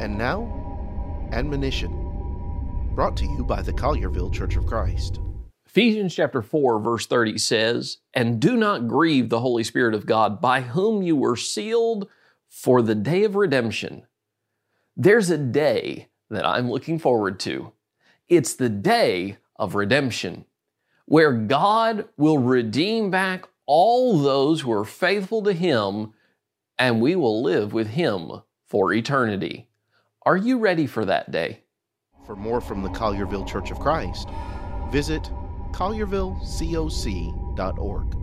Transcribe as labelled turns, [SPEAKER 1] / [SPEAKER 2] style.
[SPEAKER 1] And now, admonition. Brought to you by the Collierville Church of Christ.
[SPEAKER 2] Ephesians chapter 4 verse 30 says, "And do not grieve the Holy Spirit of God, by whom you were sealed for the day of redemption." There's a day that I'm looking forward to. It's the day of redemption, where God will redeem back all those who are faithful to Him, and we will live with Him for eternity. Are you ready for that day?
[SPEAKER 1] For more from the Collierville Church of Christ, visit colliervillecoc.org.